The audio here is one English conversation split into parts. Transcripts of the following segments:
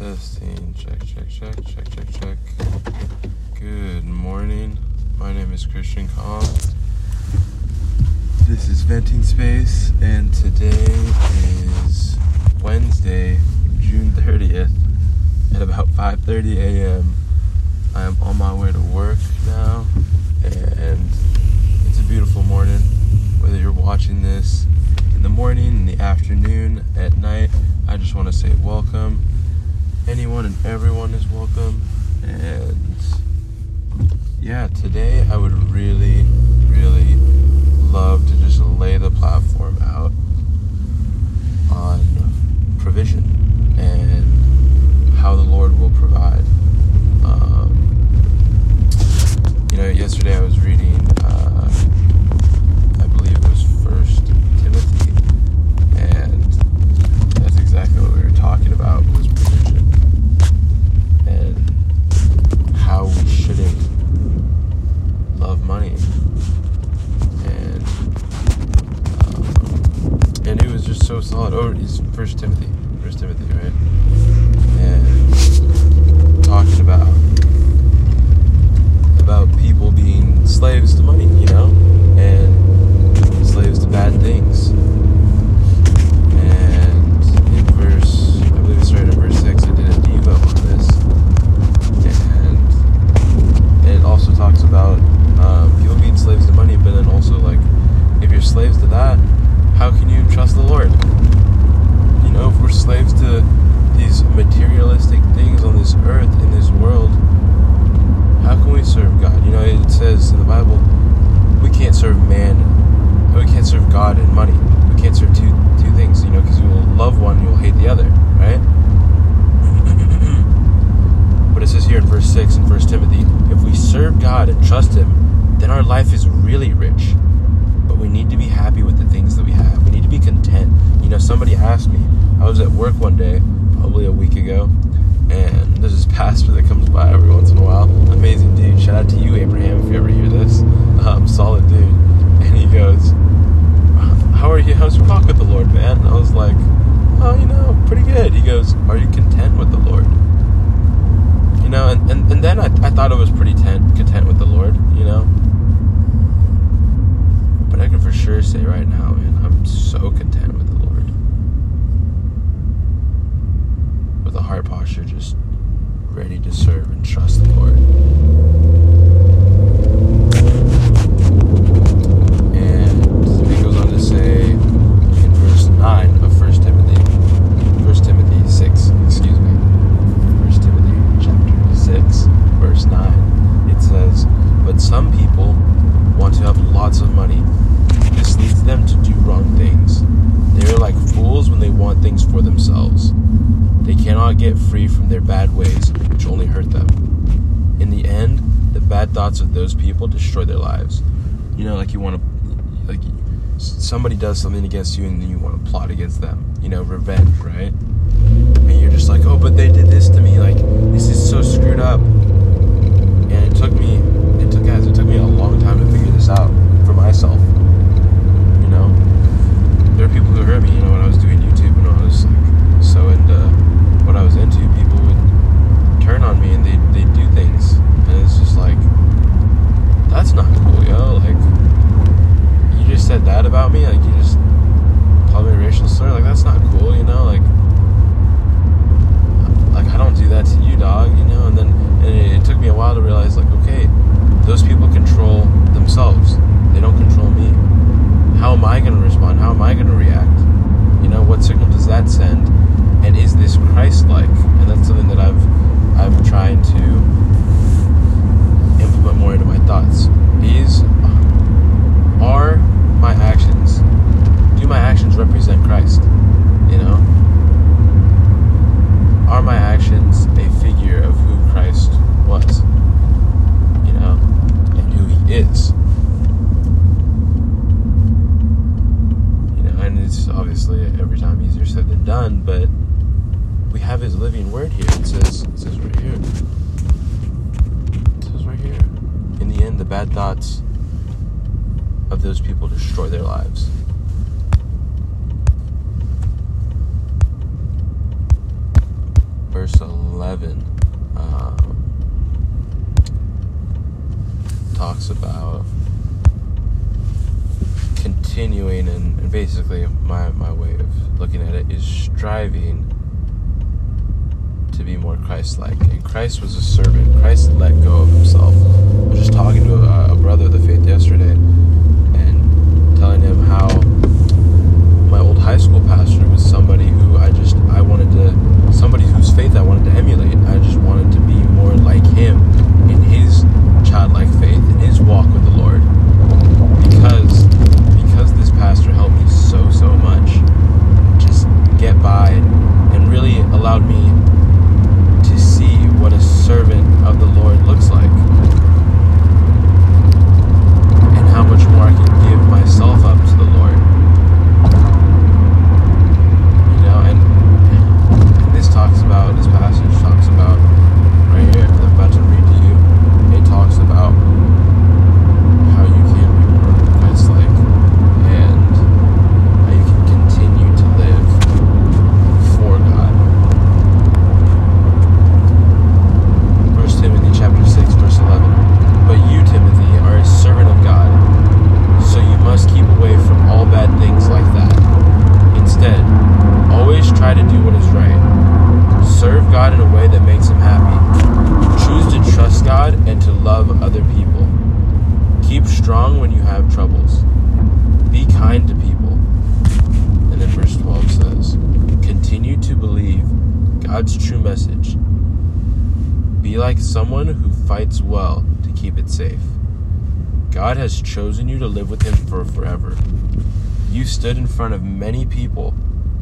Testing. Check, check, check, check, check, check. Good morning. My name is Christian Calm. This is Venting Space, and today is Wednesday, June 30th, at about 5:30 a.m. I am on my way to work now, and it's a beautiful morning. Whether you're watching this in the morning, in the afternoon, at night, I just want to say welcome. Anyone and everyone is welcome. And yeah, today I would really, really love to just lay the platform out on provision and how the Lord will provide. Um, you know, yesterday I was reading, uh, I believe it was First Timothy, and that's exactly what we were talking about was provision and how we shouldn't love money. And um, and it was just so solid. Oh, it's First Timothy, First Timothy, right? And talking about about people being slaves to money, you know, and slaves to bad things. And in verse, I believe it started in verse six. I did a devo on this, and it also talks about um, people being slaves to money, but then also like if you're slaves to that, how can you trust the Lord? You know, if we're slaves to these materialistic things on this earth, in this world, how can we serve God? You know, it says in the Bible, we can't serve man, we can't serve God and money. We can't serve two two things, you know, because you will love one, you will hate the other, right? but it says here in verse 6 in 1 Timothy, if we serve God and trust Him, then our life is really rich. But we need to be happy with the things that we have. We need to be content. You know, somebody asked me, I was at work one day, probably a week ago, and there's this pastor that comes by every once in a while. Amazing dude. Shout out to you, Abraham, if you ever hear this. Um, solid dude. And he goes, How are you? How's your walk with the Lord, man? I was like, Oh, you know, pretty good. He goes, Are you content with the Lord? You know, and, and, and then I, I thought I was pretty tent, content with the Lord, you know? But I can for sure say right now, man, I'm so content with the Lord. With a heart posture just ready to serve and trust the Lord. And it goes on to say in verse 9 of 1 Timothy, 1 Timothy 6, excuse me, 1 Timothy chapter 6, verse 9, it says, But some people want to have lots of money. This leads them to do wrong things. They are like fools when they want things for themselves. They cannot get free from their bad ways, which only hurt them. In the end, the bad thoughts of those people destroy their lives. You know, like you want to, like somebody does something against you and then you want to plot against them. You know, revenge, right? And you're just like, oh, but they did this to me. Like, this is so screwed up. And it took me, destroy their lives. Verse 11 um, talks about continuing, and, and basically, my, my way of looking at it is striving to be more Christ-like. And Christ was a servant. Christ let go of himself. I was just talking to a, a brother of the faith yesterday, how my old high school pastor was somebody who I just I wanted to somebody whose faith I wanted to emulate. I just wanted to be more like him in his childlike faith in his walk with the Lord. someone who fights well to keep it safe. God has chosen you to live with Him for forever. You stood in front of many people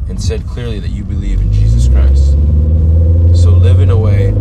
and said clearly that you believe in Jesus Christ. So live in a way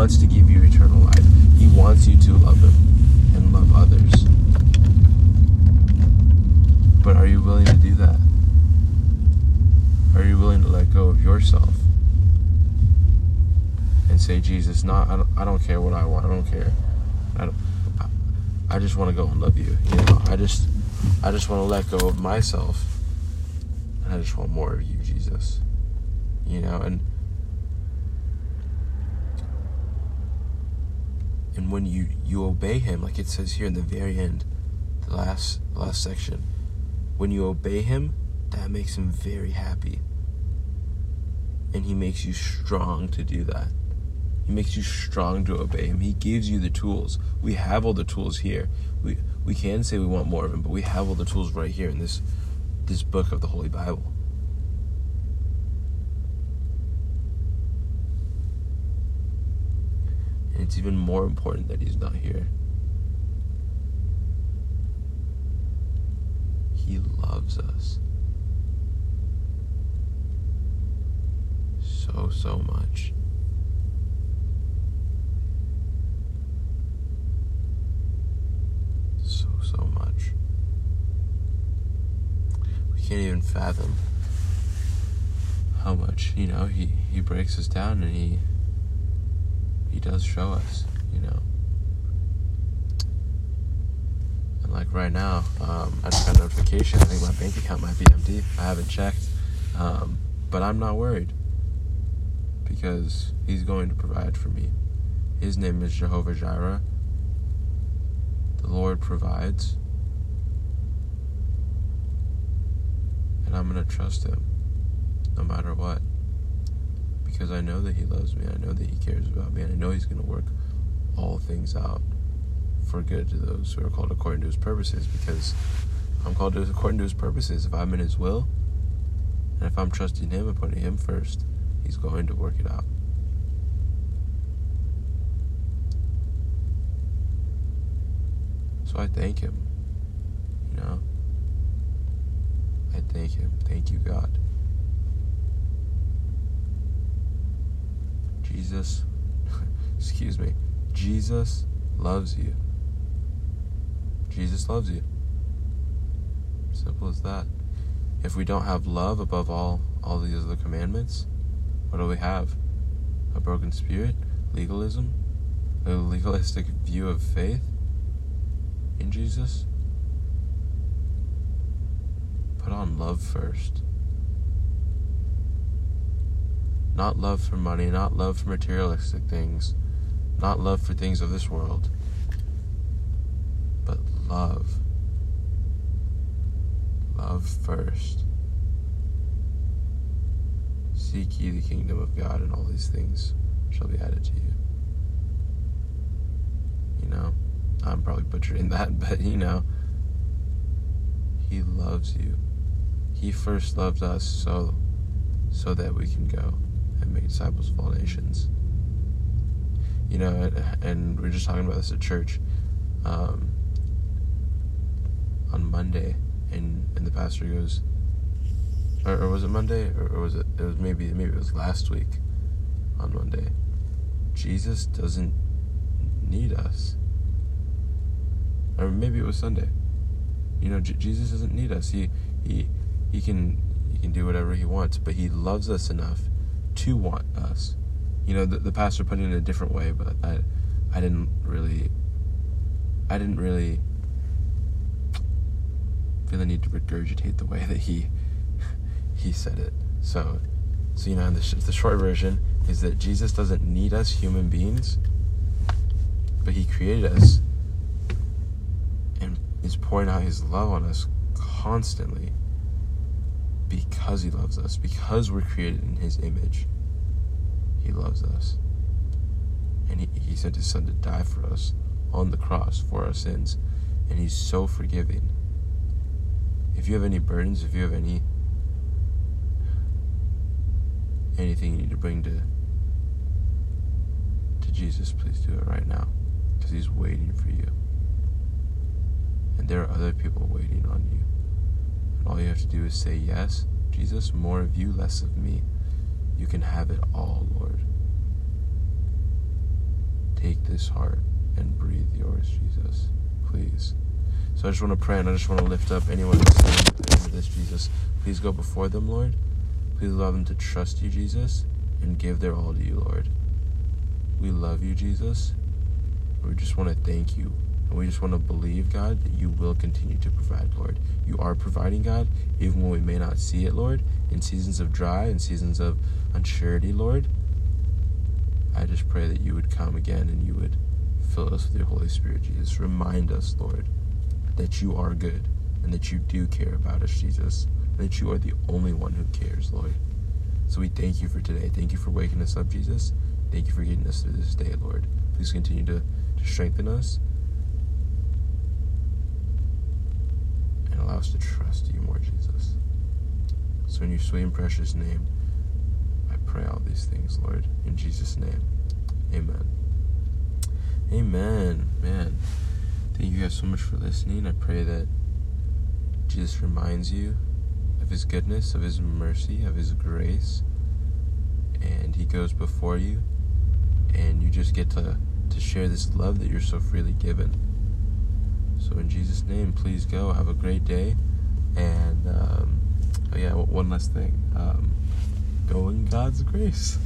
wants to give you eternal life. He wants you to love him and love others. But are you willing to do that? Are you willing to let go of yourself and say, Jesus, not I don't, I don't care what I want. I don't care. I, don't, I, I just want to go and love you. You know, I just I just want to let go of myself. And I just want more of you, Jesus. You know, and and when you you obey him like it says here in the very end the last last section when you obey him that makes him very happy. And he makes you strong to do that. He makes you strong to obey him. He gives you the tools. We have all the tools here. We we can say we want more of him but we have all the tools right here in this this book of the holy bible it's even more important that he's not here. He loves us so, so much. So, so much. We can't even fathom how much, you know, he, he breaks us down and he he does show us, you know. And like right now, um, I just got a notification. I think my bank account might be empty. I haven't checked, um, but I'm not worried because He's going to provide for me. His name is Jehovah Jireh. The Lord provides, and I'm gonna trust Him no matter what because I know that He loves me. I know that He cares about me. And I know He's going to work all things out for good to those who are called according to His purposes because I'm called according to His purposes. If I'm in His will and if I'm trusting Him and putting Him first, He's going to work it out. So I thank Him. You know? I thank Him. Thank you, God. Jesus, excuse me, Jesus loves you. Jesus loves you. Simple as that. If we don't have love above all all these other commandments, what do we have? A broken spirit, legalism, a legalistic view of faith in Jesus. Put on love first. Not love for money, not love for materialistic things, not love for things of this world, but love. Love first. Seek ye the kingdom of God, and all these things shall be added to you. You know, I'm probably butchering that, but you know, He loves you. He first loved us so so that we can go and make disciples of all nations. You know, and, and we are just talking about this at church um, on Monday, and and the pastor goes, or, or was it Monday, or, or was it? It was maybe maybe it was last week on Monday. Jesus doesn't need us, or maybe it was Sunday. You know, J- Jesus doesn't need us. He he he can he can do whatever he wants, but he loves us enough to want us. You know, the, the pastor put it in a different way, but I, I didn't really, I didn't really feel the need to regurgitate the way that he, he said it. So, so you know, the, the short version is that Jesus doesn't need us human beings, but he created us and is pouring out his love on us constantly because he loves us, because we're created in his image. He loves us. And he, he sent his son to die for us on the cross for our sins. And he's so forgiving. If you have any burdens, if you have any anything you need to bring to to Jesus, please do it right now. Because he's waiting for you. And there are other people waiting on you. And all you have to do is say, Yes, Jesus, more of you, less of me. You can have it all, Lord. Take this heart and breathe yours, Jesus, please. So I just want to pray and I just want to lift up anyone listening to this, Jesus. Please go before them, Lord. Please allow them to trust you, Jesus, and give their all to you, Lord. We love you, Jesus. We just want to thank you. And we just want to believe, God, that you will continue to provide, Lord. You are providing, God, even when we may not see it, Lord, in seasons of dry and seasons of unsurety, Lord. I just pray that you would come again and you would fill us with your Holy Spirit, Jesus. Remind us, Lord, that you are good and that you do care about us, Jesus, and that you are the only one who cares, Lord. So we thank you for today. Thank you for waking us up, Jesus. Thank you for getting us through this day, Lord. Please continue to, to strengthen us and allow us to trust you more, Jesus. So in your sweet and precious name, I pray all these things, Lord. In Jesus' name, amen. Amen. Man. Thank you guys so much for listening. I pray that Jesus reminds you of his goodness, of his mercy, of his grace, and he goes before you, and you just get to, to share this love that you're so freely given. So, in Jesus' name, please go. Have a great day. And, um, oh, yeah, one last thing um, go in God's grace.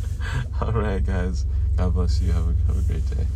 All right, guys. God bless you. Have a, have a great day.